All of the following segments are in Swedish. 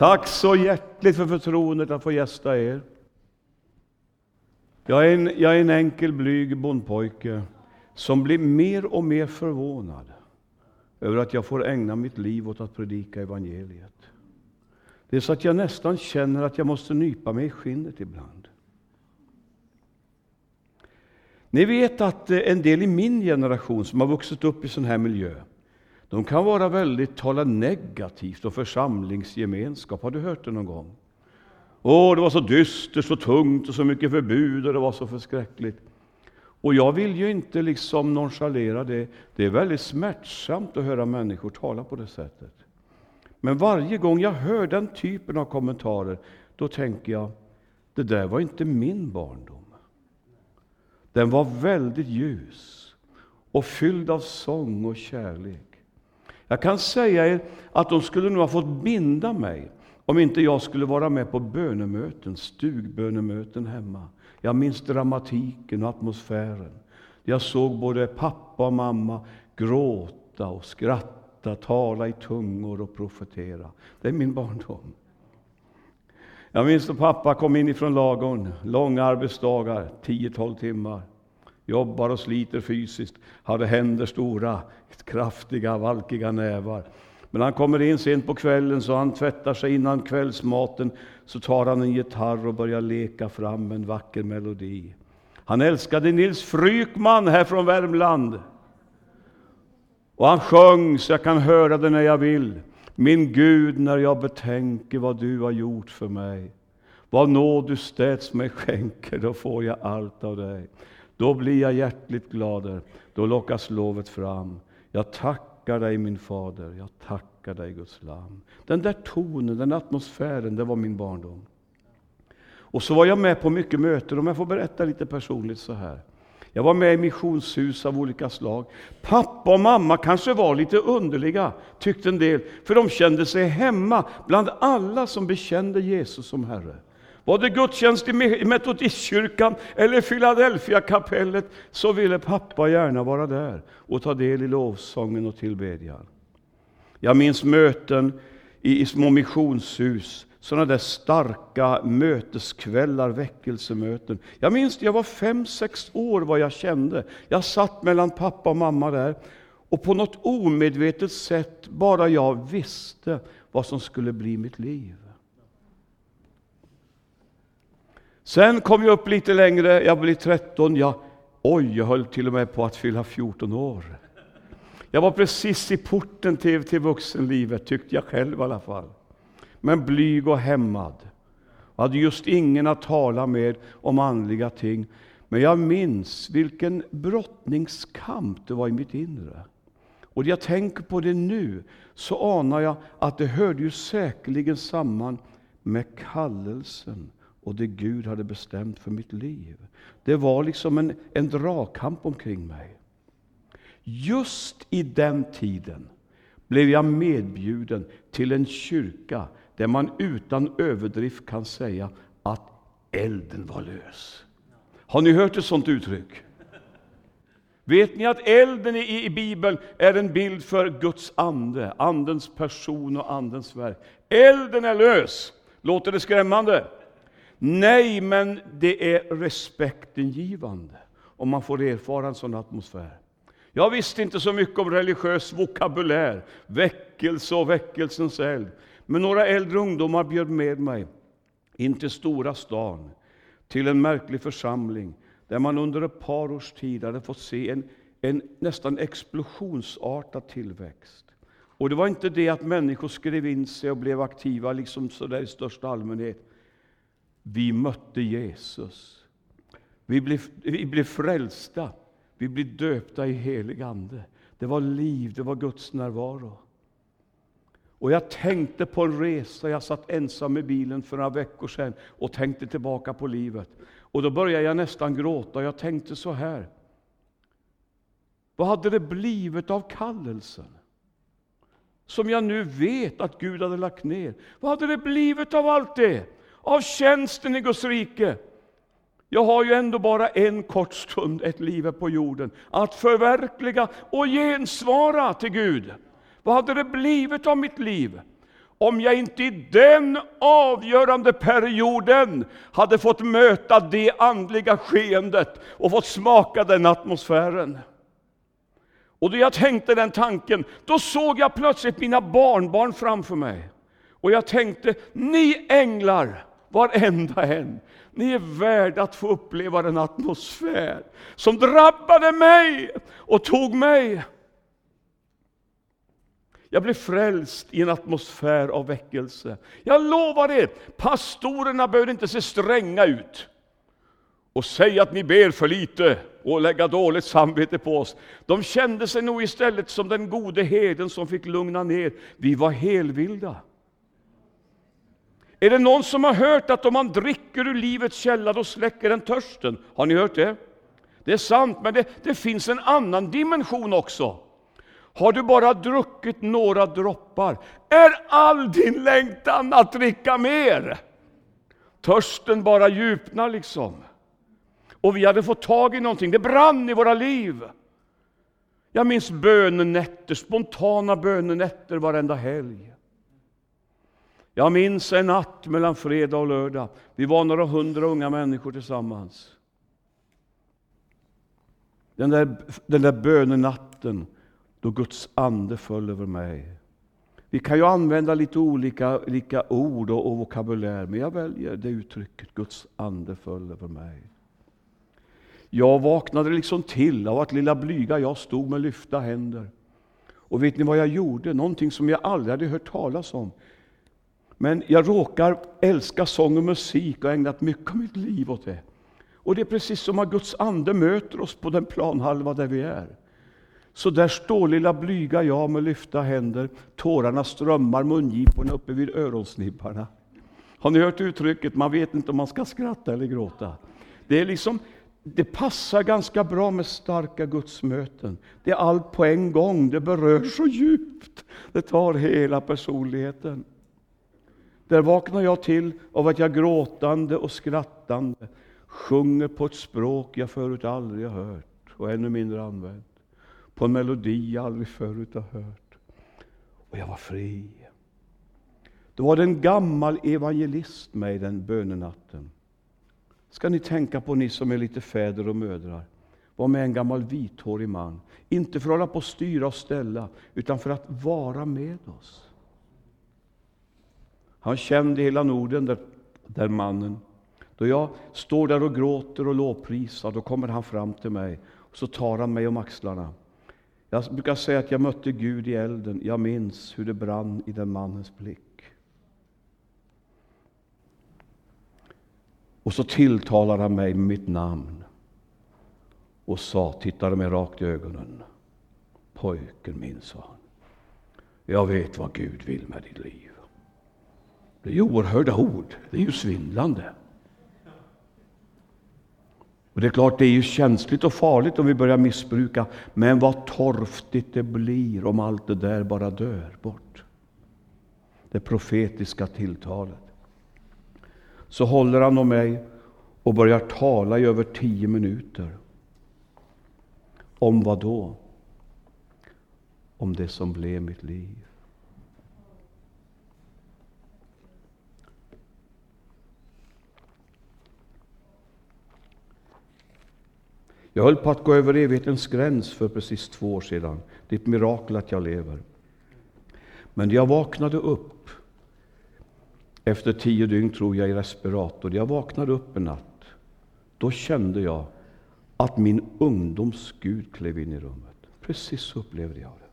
Tack så hjärtligt för förtroendet att få gästa er. Jag är en, jag är en enkel, blyg bondpojke som blir mer och mer förvånad över att jag får ägna mitt liv åt att predika evangeliet. Det är så att jag nästan känner att jag måste nypa mig i skinnet ibland. Ni vet att eh, en del i min generation som har vuxit upp i sån här miljö, de kan vara väldigt, tala negativt om församlingsgemenskap. Har du hört det någon gång? Åh, det var så dystert, så tungt och så mycket förbud och det var så förskräckligt. Och jag vill ju inte liksom nonchalera det. Det är väldigt smärtsamt att höra människor tala på det sättet. Men varje gång jag hör den typen av kommentarer, då tänker jag, det där var inte min barndom. Den var väldigt ljus och fylld av sång och kärlek. Jag kan säga er att de skulle nog ha fått binda mig om inte jag skulle vara med på bönemöten, stugbönemöten hemma. Jag minns dramatiken och atmosfären. Jag såg både pappa och mamma gråta och skratta, tala i tungor och profetera. Det är min barndom. Jag minns när pappa kom in ifrån lagorn, långa arbetsdagar, 10-12 timmar. Jobbar och sliter fysiskt, hade händer stora, kraftiga, valkiga nävar. Men han kommer in sent på kvällen, så han tvättar sig innan kvällsmaten, så tar han en gitarr och börjar leka fram en vacker melodi. Han älskade Nils Frykman här från Värmland. Och han sjöng så jag kan höra det när jag vill. Min Gud, när jag betänker vad du har gjort för mig. Vad nåd du städs mig skänker, då får jag allt av dig. Då blir jag hjärtligt glader, då lockas lovet fram. Jag tackar dig min fader, jag tackar dig Guds lam. Den där tonen, den atmosfären, det var min barndom. Och så var jag med på mycket möten, om jag får berätta lite personligt så här. Jag var med i missionshus av olika slag. Pappa och mamma kanske var lite underliga, tyckte en del, för de kände sig hemma bland alla som bekände Jesus som Herre. Var det gudstjänst i Metodistkyrkan eller Philadelphia-kapellet så ville pappa gärna vara där och ta del i lovsången och tillbedjan. Jag minns möten i, små missionshus, sådana där starka möteskvällar, väckelsemöten. Jag minns jag var fem, sex år vad jag kände. Jag satt mellan pappa och mamma där och på något omedvetet sätt bara jag visste vad som skulle bli mitt liv. Sen kom jag upp lite längre, jag blev 13, jag, oj, jag höll till och med på att fylla 14 år. Jag var precis i porten till, till vuxenlivet, tyckte jag själv i alla fall. Men blyg och hämmad. Jag hade just ingen att tala med om andliga ting. Men jag minns vilken brottningskamp det var i mitt inre. Och när jag tänker på det nu, så anar jag att det hörde ju säkerligen samman med kallelsen och det Gud hade bestämt för mitt liv. Det var liksom en, en dragkamp omkring mig. Just i den tiden blev jag medbjuden till en kyrka där man utan överdrift kan säga att elden var lös. Har ni hört ett sådant uttryck? Vet ni att elden i, i Bibeln är en bild för Guds ande, Andens person och Andens verk? Elden är lös! Låter det skrämmande? Nej, men det är respektingivande om man får erfara en sån atmosfär. Jag visste inte så mycket om religiös vokabulär, väckelse och väckelsens eld. Men några äldre ungdomar bjöd med mig in till stora stan, till en märklig församling, där man under ett par års tid hade fått se en, en nästan explosionsartad tillväxt. Och det var inte det att människor skrev in sig och blev aktiva liksom sådär i största allmänhet. Vi mötte Jesus. Vi blev, vi blev frälsta. Vi blev döpta i helig Ande. Det var liv, det var Guds närvaro. Och jag tänkte på en resa, jag satt ensam i bilen för några veckor sedan och tänkte tillbaka på livet. Och då började jag nästan gråta, jag tänkte så här. Vad hade det blivit av kallelsen? Som jag nu vet att Gud hade lagt ner. Vad hade det blivit av allt det? Av tjänsten i Guds rike. Jag har ju ändå bara en kort stund, ett liv på jorden, att förverkliga och gensvara till Gud. Vad hade det blivit av mitt liv? om jag inte i den avgörande perioden hade fått möta det andliga skeendet och fått smaka den atmosfären. Och då jag tänkte den tanken, då såg jag plötsligt mina barnbarn framför mig. Och jag tänkte, ni änglar, varenda en, ni är värda att få uppleva den atmosfär som drabbade mig och tog mig. Jag blev frälst i en atmosfär av väckelse. Jag lovar er, pastorerna behöver inte se stränga ut och säga att ni ber för lite och lägga dåligt samvete på oss. De kände sig nog istället som den gode heden som fick lugna ner. Vi var helvilda. Är det någon som har hört att om man dricker ur livets källa, då släcker den törsten? Har ni hört det? Det är sant, men det, det finns en annan dimension också. Har du bara druckit några droppar, är all din längtan att dricka mer. Törsten bara djupnar liksom. Och vi hade fått tag i någonting, det brann i våra liv. Jag minns bönenätter, spontana bönenätter varenda helg. Jag minns en natt mellan fredag och lördag. Vi var några hundra unga människor tillsammans. Den där, den där bönenatten då Guds ande föll över mig. Vi kan ju använda lite olika, olika ord och, och vokabulär, men jag väljer det uttrycket. Guds ande föll över mig. Jag vaknade liksom till av att lilla blyga jag stod med lyfta händer. Och vet ni vad jag gjorde? Någonting som jag aldrig hade hört talas om. Men jag råkar älska sång och musik och ägnat mycket av mitt liv åt det. Och det är precis som att Guds ande möter oss på den planhalva där vi är. Så där står lilla blyga jag med lyfta händer, tårarna strömmar mungiporna uppe vid öronsnibbarna. Har ni hört uttrycket, man vet inte om man ska skratta eller gråta? Det är liksom, det passar ganska bra med starka gudsmöten. Det är allt på en gång, det berör så djupt. Det tar hela personligheten. Där vaknar jag till av att jag gråtande och skrattande sjunger på ett språk jag förut aldrig har hört och ännu mindre använt. På en melodi jag aldrig förut har hört. Och jag var fri. Då var det en gammal evangelist med den bönenatten. Ska ni tänka på, ni som är lite fäder och mödrar. Var med en gammal vithårig man. Inte för att hålla på och styra och ställa, utan för att vara med oss. Han kände hela Norden, där, där mannen. Då jag står där och gråter och lovprisar, då kommer han fram till mig och så tar han mig om axlarna. Jag brukar säga att jag mötte Gud i elden. Jag minns hur det brann i den mannens blick. Och så tilltalar han mig med mitt namn och sa, tittade mig rakt i ögonen. Pojken min, sa han. Jag vet vad Gud vill med ditt liv. Det är ju oerhörda ord. Det är ju svindlande. Och det är klart, det är ju känsligt och farligt om vi börjar missbruka, men vad torftigt det blir om allt det där bara dör bort. Det profetiska tilltalet. Så håller han om mig och börjar tala i över tio minuter. Om vad då? Om det som blev mitt liv. Jag höll på att gå över evighetens gräns för precis två år sedan. Det är ett mirakel att jag lever. Men jag vaknade upp efter tio dygn, tror jag, i respirator. Jag vaknade upp en natt. Då kände jag att min ungdoms Gud klev in i rummet. Precis så upplevde jag det.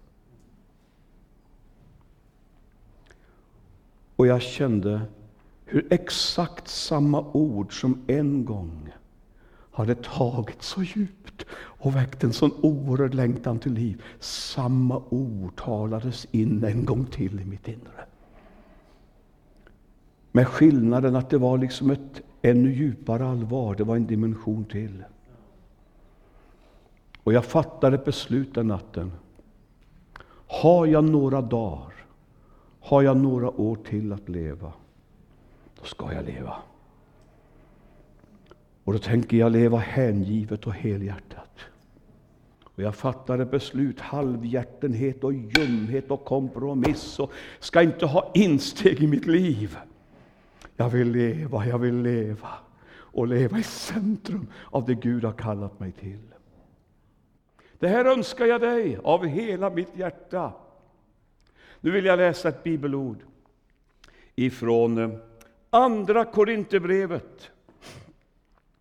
Och jag kände hur exakt samma ord som en gång hade tagit så djupt och väckt en sån oerhörd längtan till liv. Samma ord talades in en gång till i mitt inre. Med skillnaden att det var liksom ett ännu djupare allvar, det var en dimension till. Och jag fattade ett beslut den natten. Har jag några dagar, har jag några år till att leva, då ska jag leva. Och då tänker jag leva hängivet och helhjärtat. Och jag fattar ett beslut, halvhjärtenhet och ljumhet och kompromiss och ska inte ha insteg i mitt liv. Jag vill leva, jag vill leva och leva i centrum av det Gud har kallat mig till. Det här önskar jag dig av hela mitt hjärta. Nu vill jag läsa ett bibelord ifrån eh, Andra Korinthierbrevet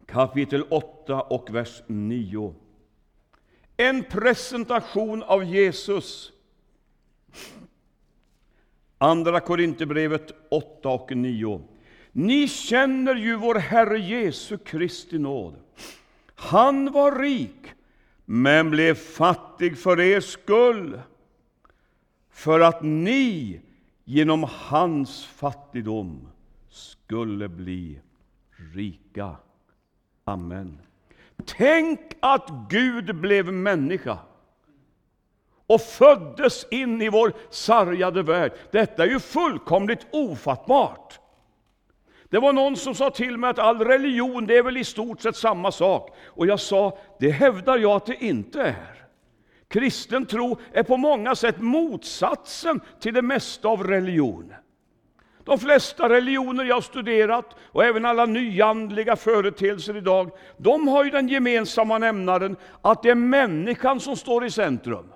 kapitel 8 och vers 9. En presentation av Jesus. Andra Korinthierbrevet 8 och 9. Ni känner ju vår Herre Jesu Kristi nåd. Han var rik, men blev fattig för er skull, för att ni genom hans fattigdom skulle bli rika. Amen. Tänk att Gud blev människa och föddes in i vår sargade värld. Detta är ju fullkomligt ofattbart. Det var någon som sa till mig att all religion det är väl i stort sett samma sak. Och jag sa, det hävdar jag att det inte är. Kristen tro är på många sätt motsatsen till det mesta av religion. De flesta religioner jag studerat, och även alla nyandliga företeelser idag, de har ju den gemensamma nämnaren att det är människan som står i centrum.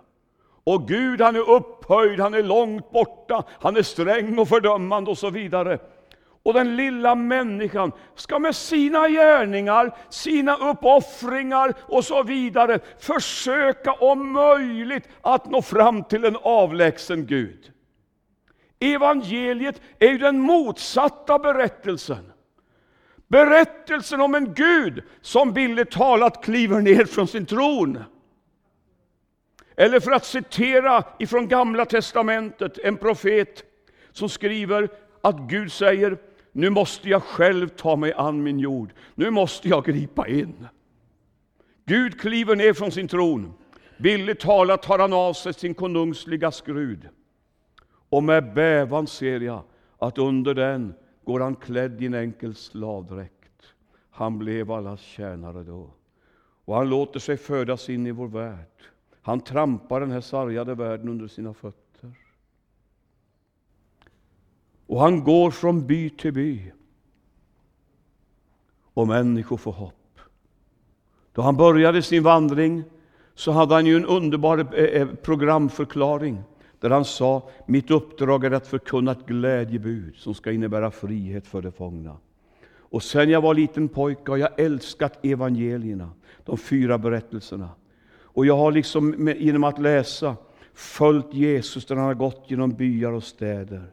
Och Gud han är upphöjd, han är långt borta, han är sträng och fördömande och så vidare. Och den lilla människan ska med sina gärningar, sina uppoffringar och så vidare försöka om möjligt att nå fram till en avlägsen Gud. Evangeliet är ju den motsatta berättelsen. Berättelsen om en Gud som billigt talat kliver ner från sin tron. Eller för att citera ifrån Gamla Testamentet, en profet som skriver att Gud säger nu måste jag själv ta mig an min jord. Nu måste jag gripa in. Gud kliver ner från sin tron. Billigt talat tar han av sig sin konungsliga skrud. Och med bävan ser jag att under den går han klädd i en enkel slavdräkt. Han blev allas tjänare då. Och han låter sig födas in i vår värld. Han trampar den här sargade världen under sina fötter. Och han går från by till by. Och människor får hopp. Då han började sin vandring så hade han ju en underbar eh, eh, programförklaring där han sa, mitt uppdrag är att förkunna ett glädjebud som ska innebära frihet för de fångna. Och sen jag var liten pojke har jag älskat evangelierna, de fyra berättelserna. Och jag har liksom genom att läsa följt Jesus där han har gått genom byar och städer.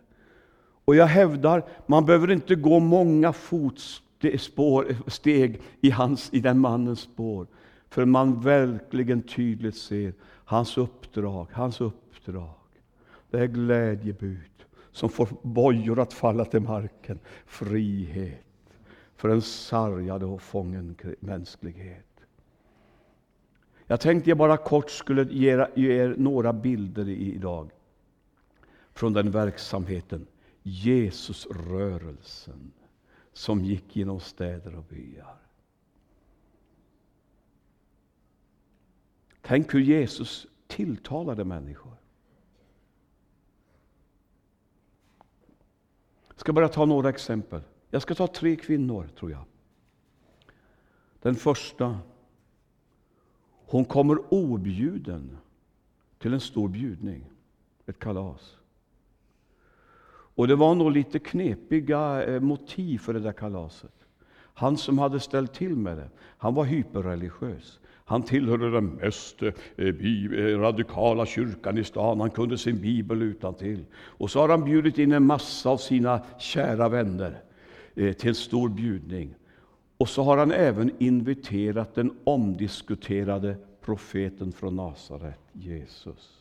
Och jag hävdar, man behöver inte gå många fotsteg i, hans, i den mannens spår, för man verkligen tydligt ser hans uppdrag, hans uppdrag. Det är glädjebud som får bojor att falla till marken. Frihet för en sargad och fången mänsklighet. Jag tänkte jag bara kort skulle ge er några bilder idag från den verksamheten. Jesusrörelsen som gick genom städer och byar. Tänk hur Jesus tilltalade människor. Jag ska bara ta några exempel. Jag ska ta tre kvinnor, tror jag. Den första, hon kommer objuden till en stor bjudning, ett kalas. Och det var nog lite knepiga eh, motiv för det där kalaset. Han som hade ställt till med det, han var hyperreligiös. Han tillhörde den mest eh, eh, radikala kyrkan i stan. Han kunde sin bibel utan till. Och så har han bjudit in en massa av sina kära vänner eh, till en stor bjudning. Och så har han även inviterat den omdiskuterade profeten från Nasaret, Jesus.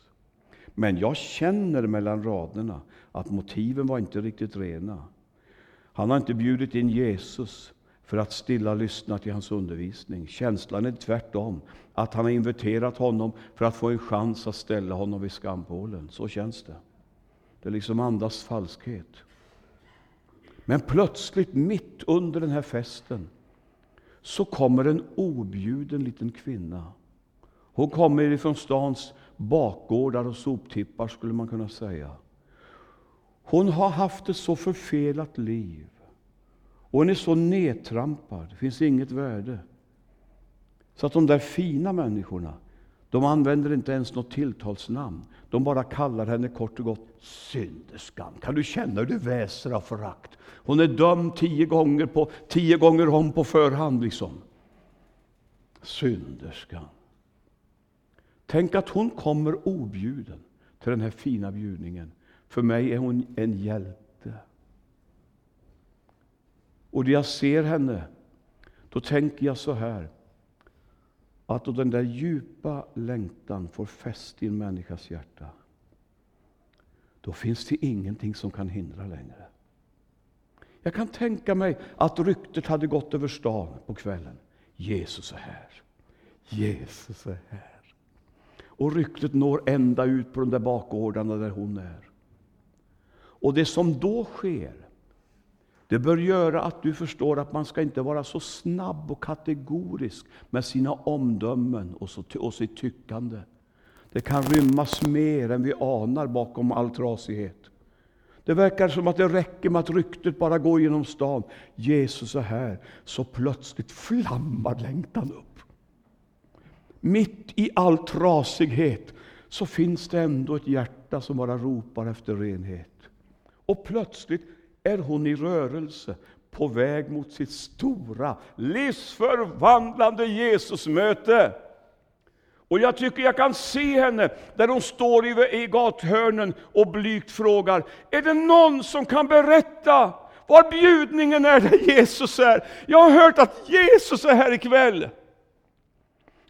Men jag känner mellan raderna att motiven var inte riktigt rena. Han har inte bjudit in Jesus för att stilla lyssna till hans undervisning. Känslan är tvärtom, att han har inviterat honom för att få en chans att ställa honom vid skampålen. Så känns det. Det liksom andas falskhet. Men plötsligt, mitt under den här festen, så kommer en objuden liten kvinna Hon kommer ifrån stans bakgårdar och soptippar skulle man kunna säga. Hon har haft ett så förfelat liv. Och hon är så nedtrampad, det finns inget värde. Så att de där fina människorna, de använder inte ens något tilltalsnamn. De bara kallar henne kort och gott synderskan. Kan du känna hur det väser av förakt? Hon är dömd tio gånger, på, tio gånger om på förhand. liksom. Synderskan. Tänk att hon kommer objuden till den här fina bjudningen. För mig är hon en hjälte. Och när jag ser henne, då tänker jag så här. Att då den där djupa längtan får fäste i en människas hjärta, då finns det ingenting som kan hindra längre. Jag kan tänka mig att ryktet hade gått över stan på kvällen. Jesus är här. Jesus är här. Och ryktet når ända ut på de där bakgårdarna där hon är. Och det som då sker, det bör göra att du förstår att man ska inte vara så snabb och kategorisk med sina omdömen och, så, och sitt tyckande. Det kan rymmas mer än vi anar bakom all trasighet. Det verkar som att det räcker med att ryktet bara går genom stan. Jesus är här. Så plötsligt flammar längtan upp. Mitt i all trasighet så finns det ändå ett hjärta som bara ropar efter renhet. Och plötsligt är hon i rörelse på väg mot sitt stora, livsförvandlande Jesusmöte. Och jag tycker jag kan se henne där hon står i, i gathörnen och blygt frågar, är det någon som kan berätta var bjudningen är där Jesus är? Jag har hört att Jesus är här ikväll.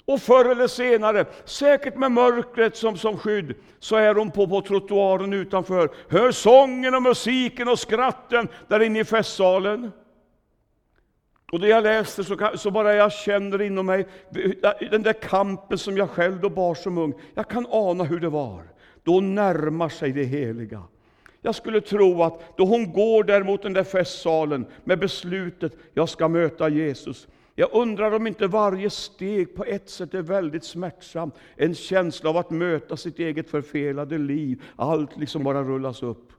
Och förr eller senare, säkert med mörkret som, som skydd, så är hon på, på trottoaren utanför, hör sången och musiken och skratten där inne i festsalen. Och det jag läser så, så bara jag känner inom mig den där kampen som jag själv då bar som ung. Jag kan ana hur det var. Då närmar sig det heliga. Jag skulle tro att då hon går där mot den där festsalen med beslutet, jag ska möta Jesus. Jag undrar om inte varje steg på ett sätt är väldigt smärtsamt. En känsla av att möta sitt eget förfelade liv. Allt liksom bara rullas upp.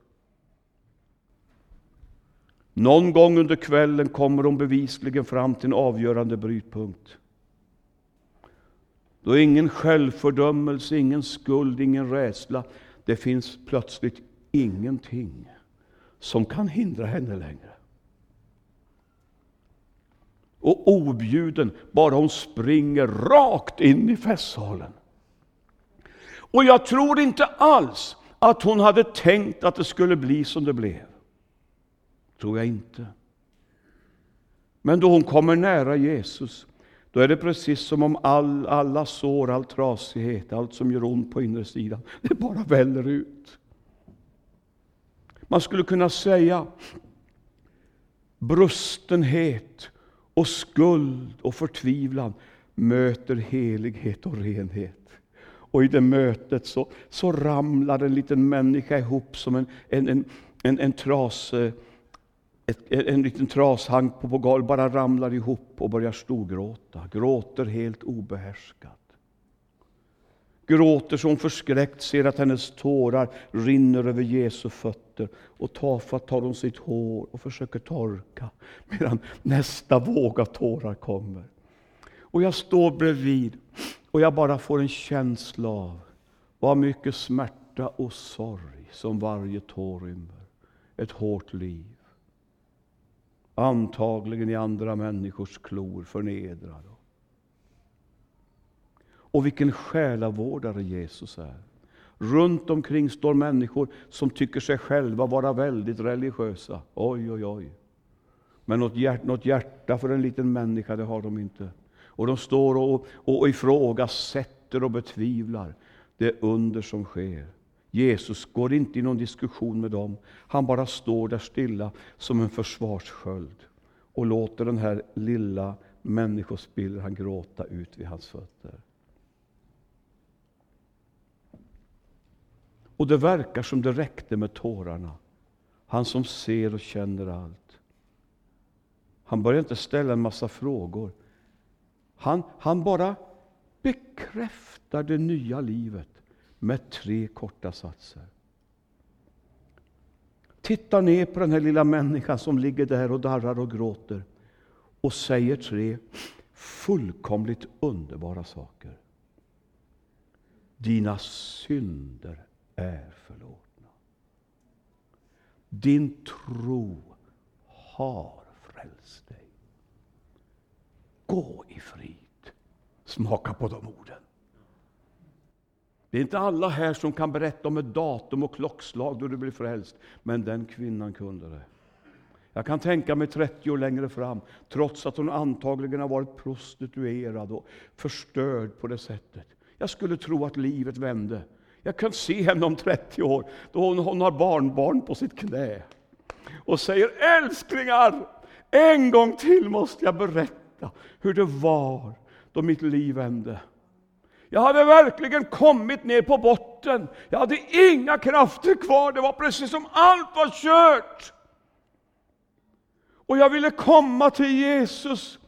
Någon gång under kvällen kommer hon bevisligen fram till en avgörande brytpunkt. Då ingen självfördömelse, ingen skuld, ingen rädsla. Det finns plötsligt ingenting som kan hindra henne längre. Och objuden, bara hon springer rakt in i festsalen. Och jag tror inte alls att hon hade tänkt att det skulle bli som det blev tror jag inte. Men då hon kommer nära Jesus, då är det precis som om all, alla sår, all trasighet, allt som gör ont på insidan, det bara väller ut. Man skulle kunna säga brustenhet och skuld och förtvivlan möter helighet och renhet. Och i det mötet så, så ramlar en liten människa ihop som en, en, en, en, en tras eh, ett, en liten trashank på, på golvet bara ramlar ihop och börjar storgråta. Gråter helt obehärskat. Gråter så hon förskräckt ser att hennes tårar rinner över Jesu fötter. Och tafatt tar hon sitt hår och försöker torka medan nästa våg av tårar kommer. Och jag står bredvid och jag bara får en känsla av vad mycket smärta och sorg som varje tår rymmer. Ett hårt liv antagligen i andra människors klor förnedrad. Och vilken själavårdare Jesus är. Runt omkring står människor som tycker sig själva vara väldigt religiösa. Oj, oj, oj. Men något hjärta, något hjärta för en liten människa, det har de inte. Och de står och, och, och ifrågasätter och betvivlar det under som sker. Jesus går inte i någon diskussion med dem. Han bara står där stilla som en försvarssköld och låter den här lilla människospillran gråta ut vid hans fötter. Och det verkar som det räckte med tårarna. Han som ser och känner allt. Han börjar inte ställa en massa frågor. Han, han bara bekräftar det nya livet med tre korta satser. Titta ner på den här lilla människan som ligger där och darrar och gråter och säger tre fullkomligt underbara saker. Dina synder är förlåtna. Din tro har frälst dig. Gå i frid. Smaka på de orden. Det är inte alla här som kan berätta om ett datum och klockslag då du blir frälst, men den kvinnan kunde det. Jag kan tänka mig 30 år längre fram, trots att hon antagligen har varit prostituerad och förstörd på det sättet. Jag skulle tro att livet vände. Jag kan se henne om 30 år, då hon, hon har barnbarn på sitt knä och säger älsklingar, en gång till måste jag berätta hur det var då mitt liv vände. Jag hade verkligen kommit ner på botten. Jag hade inga krafter kvar. Det var precis som allt var kört. Och jag ville komma till Jesus.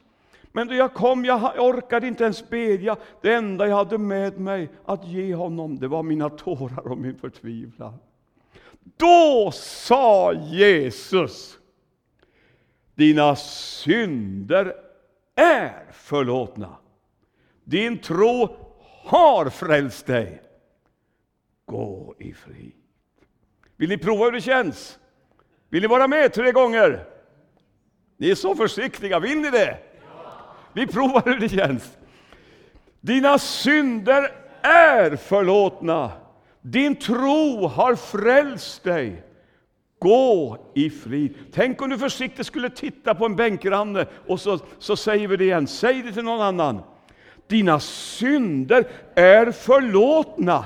Men då jag kom, jag orkade inte ens bedja. Det enda jag hade med mig att ge honom, det var mina tårar och min förtvivlan. Då sa Jesus, dina synder är förlåtna. Din tro har frälst dig. Gå i frid. Vill ni prova hur det känns? Vill ni vara med tre gånger? Ni är så försiktiga, vill ni det? Vi provar hur det känns. Dina synder är förlåtna. Din tro har frälst dig. Gå i frid. Tänk om du försiktigt skulle titta på en bänkgranne och så, så säger vi det igen. Säg det till någon annan. Dina synder är förlåtna.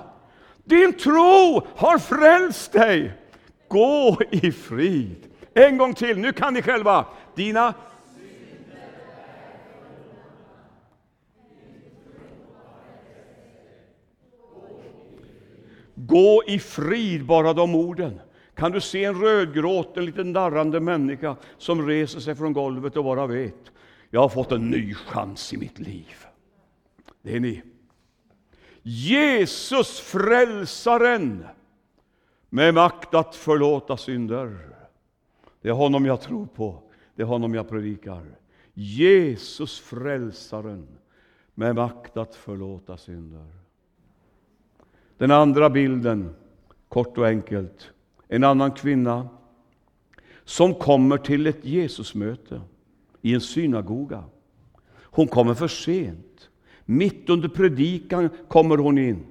Din tro har frälst dig. Gå i frid. En gång till, nu kan ni själva. Dina Gå i frid, bara de orden. Kan du se en rödgråten, liten darrande människa som reser sig från golvet och bara vet, jag har fått en ny chans i mitt liv. Det är ni. Jesus frälsaren med makt att förlåta synder. Det är honom jag tror på, det är honom jag predikar. Jesus frälsaren med makt att förlåta synder. Den andra bilden, kort och enkelt, en annan kvinna som kommer till ett Jesusmöte i en synagoga. Hon kommer för sent. Mitt under predikan kommer hon in.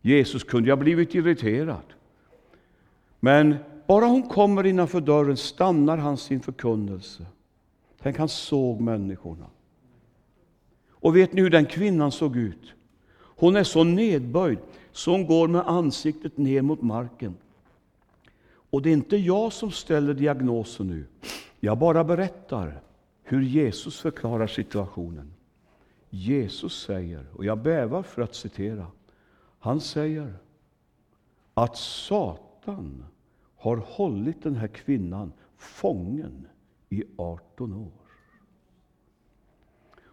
Jesus kunde ha blivit irriterad. Men bara hon kommer innanför dörren stannar han sin förkunnelse. Tänk, han såg människorna. Och vet ni hur den kvinnan såg ut? Hon är så nedböjd som går med ansiktet ner mot marken. Och det är inte jag som ställer diagnosen nu. Jag bara berättar hur Jesus förklarar situationen. Jesus säger, och jag bävar för att citera, han säger att Satan har hållit den här kvinnan fången i 18 år.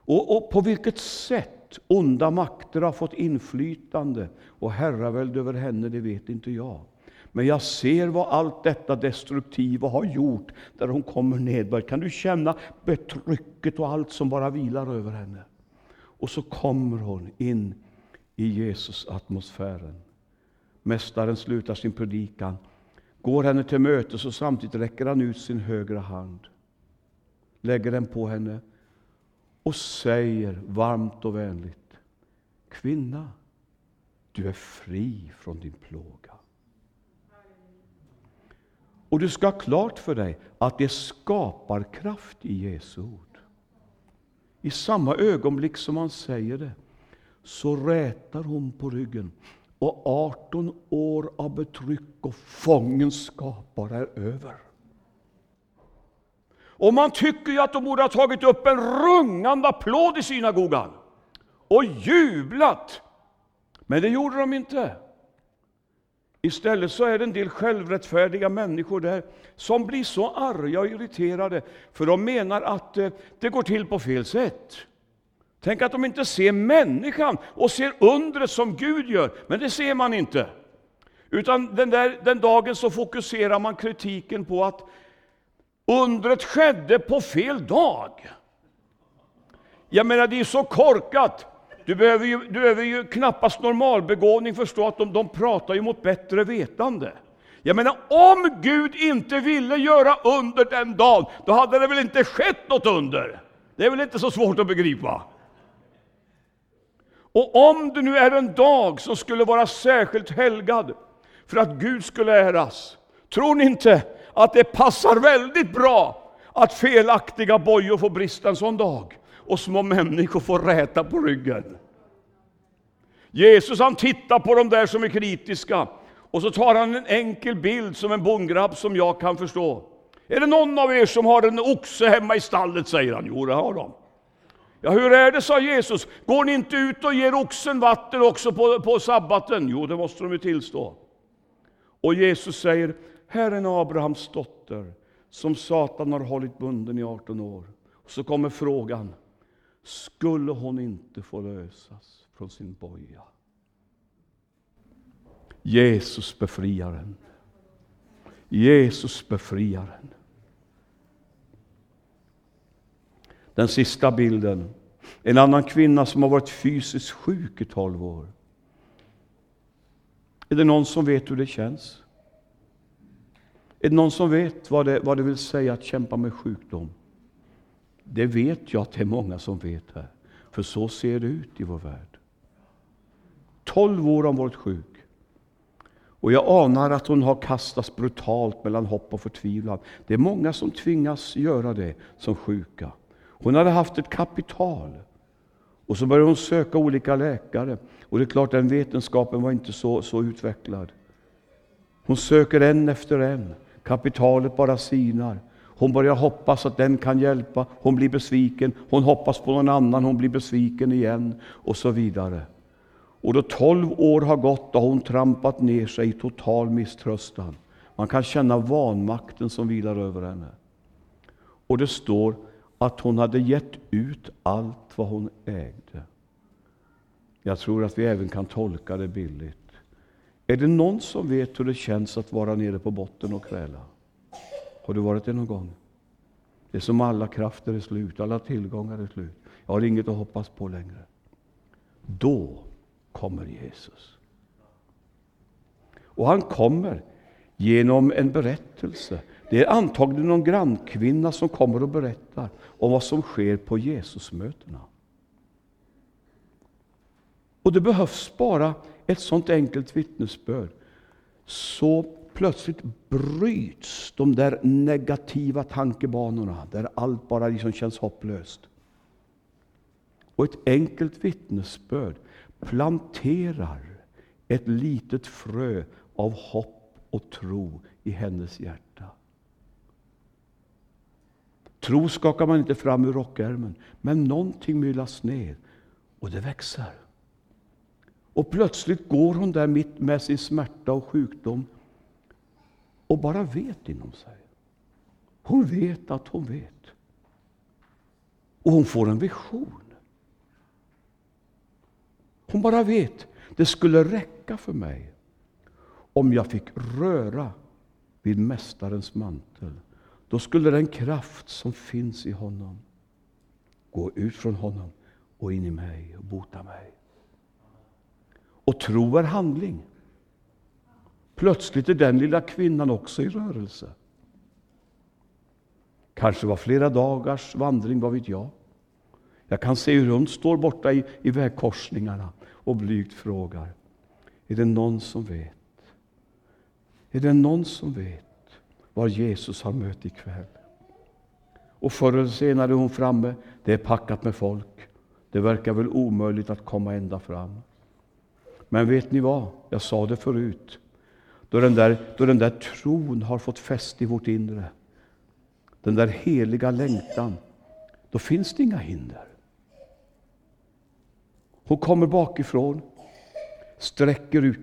Och, och, på vilket sätt onda makter har fått inflytande och herravälde över henne, det vet inte jag. Men jag ser vad allt detta destruktiva har gjort där hon kommer nedbörd. Kan du känna betrycket och allt som bara vilar över henne? Och så kommer hon in i Jesus-atmosfären. Mästaren slutar sin predikan, går henne till mötes och samtidigt räcker han ut sin högra hand. Lägger den på henne och säger varmt och vänligt Kvinna, du är fri från din plåga. Och du ska ha klart för dig att det skapar kraft i Jesu ord. I samma ögonblick som han säger det, så rätar hon på ryggen och 18 år av betryck och fångenskap bara är över. Och man tycker ju att de borde ha tagit upp en rungande applåd i synagogan och jublat. Men det gjorde de inte. Istället så är det en del självrättfärdiga människor där som blir så arga och irriterade för de menar att eh, det går till på fel sätt. Tänk att de inte ser människan och ser undret som Gud gör, men det ser man inte. Utan den, där, den dagen så fokuserar man kritiken på att undret skedde på fel dag. Jag menar, det är så korkat. Du behöver ju, du behöver ju knappast normalbegåvning förstå att de, de pratar ju mot bättre vetande. Jag menar, om Gud inte ville göra under den dagen, då hade det väl inte skett något under? Det är väl inte så svårt att begripa? Och om det nu är en dag som skulle vara särskilt helgad för att Gud skulle äras, tror ni inte att det passar väldigt bra att felaktiga bojor får brista en sån dag och små människor får räta på ryggen? Jesus han tittar på de där som är kritiska och så tar han en enkel bild som en bondgrabb som jag kan förstå. Är det någon av er som har en oxe hemma i stallet, säger han. Jo, det har de. Ja, hur är det, sa Jesus. Går ni inte ut och ger oxen vatten också på, på sabbaten? Jo, det måste de ju tillstå. Och Jesus säger, här är en Abrahams dotter som Satan har hållit bunden i 18 år. Och så kommer frågan, skulle hon inte få lösas från sin boja? Jesus befriaren. Jesus befriaren. Den sista bilden. En annan kvinna som har varit fysiskt sjuk i tolv år. Är det någon som vet hur det känns? Är det någon som vet vad det, vad det vill säga att kämpa med sjukdom? Det vet jag att det är många som vet här. För så ser det ut i vår värld. Tolv år har hon varit sjuk. Och jag anar att hon har kastats brutalt mellan hopp och förtvivlan. Det är många som tvingas göra det som sjuka. Hon hade haft ett kapital. Och så började hon söka olika läkare. Och det är klart, den vetenskapen var inte så, så utvecklad. Hon söker en efter en. Kapitalet bara sinar. Hon börjar hoppas att den kan hjälpa. Hon blir besviken. Hon hoppas på någon annan. Hon blir besviken igen. Och så vidare. Och då tolv år har gått har hon trampat ner sig i total misströstan. Man kan känna vanmakten som vilar över henne. Och det står att hon hade gett ut allt vad hon ägde. Jag tror att vi även kan tolka det billigt. Är det någon som vet hur det känns att vara nere på botten och kräla? Har du varit det någon gång? Det är som alla krafter är slut, alla tillgångar är slut. Jag har inget att hoppas på längre. Då kommer Jesus. Och han kommer genom en berättelse. Det är antagligen någon grannkvinna som kommer och berättar om vad som sker på Jesusmötena. Och det behövs bara ett sånt enkelt vittnesbörd. Så plötsligt bryts de där negativa tankebanorna, där allt bara liksom känns hopplöst. Och ett enkelt vittnesbörd planterar ett litet frö av hopp och tro i hennes hjärta. Tro skakar man inte fram ur rockärmen, men någonting myllas ner och det växer. Och plötsligt går hon där mitt med sin smärta och sjukdom och bara vet inom sig. Hon vet att hon vet. Och hon får en vision. Hon bara vet, det skulle räcka för mig om jag fick röra vid Mästarens mantel. Då skulle den kraft som finns i honom gå ut från honom och in i mig och bota mig. Och tro är handling. Plötsligt är den lilla kvinnan också i rörelse. Kanske var flera dagars vandring, vad vet jag. Jag kan se hur hon står borta i, i vägkorsningarna och blygt frågar. Är det någon som vet? Är det någon som vet var Jesus har möte ikväll? Och förr eller senare är hon framme. Det är packat med folk. Det verkar väl omöjligt att komma ända fram. Men vet ni vad? Jag sa det förut. Då den där, då den där tron har fått fäste i vårt inre, den där heliga längtan, då finns det inga hinder. Hon kommer bakifrån, sträcker ut,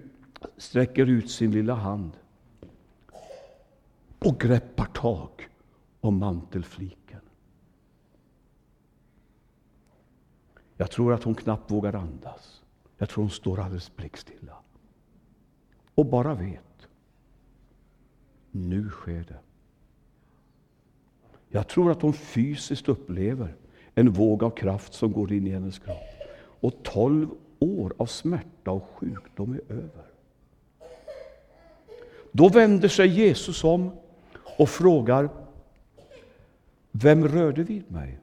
sträcker ut sin lilla hand och greppar tag om mantelfliken. Jag tror att hon knappt vågar andas. Jag tror hon står alldeles blickstilla. Och bara vet. Nu sker det. Jag tror att hon fysiskt upplever en våg av kraft som går in i hennes kropp. Och tolv år av smärta och sjukdom är över. Då vänder sig Jesus om och frågar Vem rörde vid mig?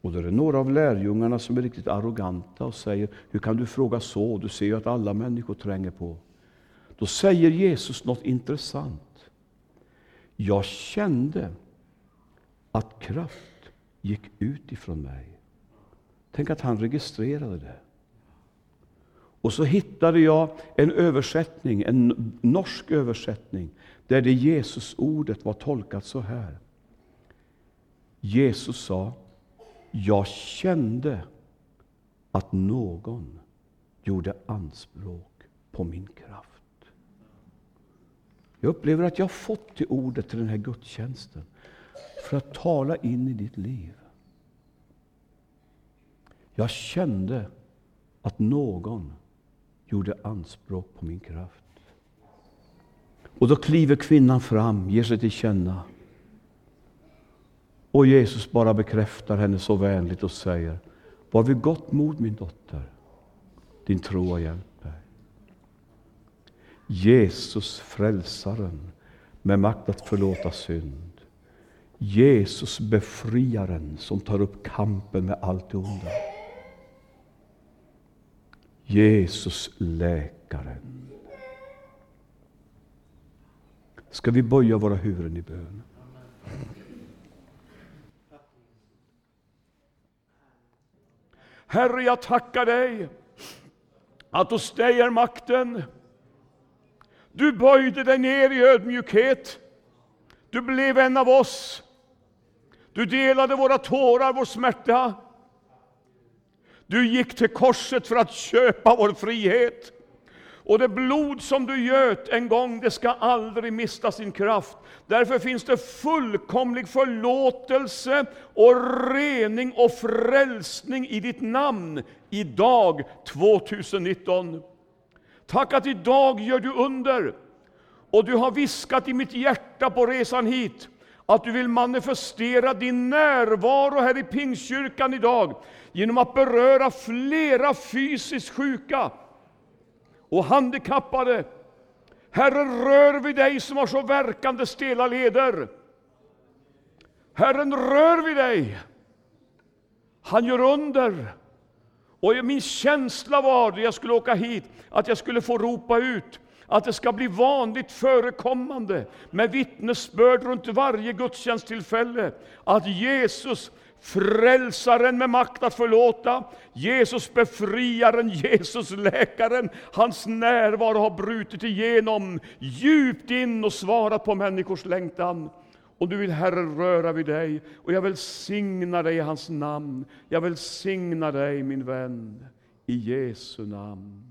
Och då är det några av lärjungarna som är riktigt arroganta och säger Hur kan du fråga så? Du ser ju att alla människor tränger på. Då säger Jesus något intressant. Jag kände att kraft gick ut ifrån mig. Tänk att han registrerade det. Och så hittade jag en översättning, en norsk översättning, där det Jesusordet var tolkat så här. Jesus sa, jag kände att någon gjorde anspråk på min kraft. Jag upplever att jag har fått det ordet till den här gudstjänsten för att tala in i ditt liv. Jag kände att någon gjorde anspråk på min kraft. Och då kliver kvinnan fram, ger sig till känna. Och Jesus bara bekräftar henne så vänligt och säger Var vid gott mod min dotter, din tro har hjälpt dig. Jesus frälsaren med makt att förlåta synd. Jesus befriaren som tar upp kampen med allt det onda. Jesus läkaren. Ska vi böja våra huvuden i bön? Herre, jag tackar dig att hos dig är makten. Du böjde dig ner i ödmjukhet. Du blev en av oss. Du delade våra tårar, vår smärta. Du gick till korset för att köpa vår frihet. Och det blod som du göt en gång, det ska aldrig mista sin kraft. Därför finns det fullkomlig förlåtelse och rening och frälsning i ditt namn idag, 2019. Tack att idag gör du under. Och du har viskat i mitt hjärta på resan hit att du vill manifestera din närvaro här i Pingstkyrkan idag genom att beröra flera fysiskt sjuka och handikappade. Herre, rör vid dig som har så verkande stela leder. Herren rör vid dig. Han gör under. Och min känsla var, när jag skulle åka hit, att jag skulle få ropa ut att det ska bli vanligt förekommande med vittnesbörd runt varje gudstjänsttillfälle att Jesus Frälsaren med makt att förlåta, Jesus befriaren, Jesus läkaren, hans närvaro har brutit igenom djupt in och svarat på människors längtan. Och du vill Herre röra vid dig, och jag vill signa dig i hans namn. Jag vill signa dig min vän, i Jesu namn.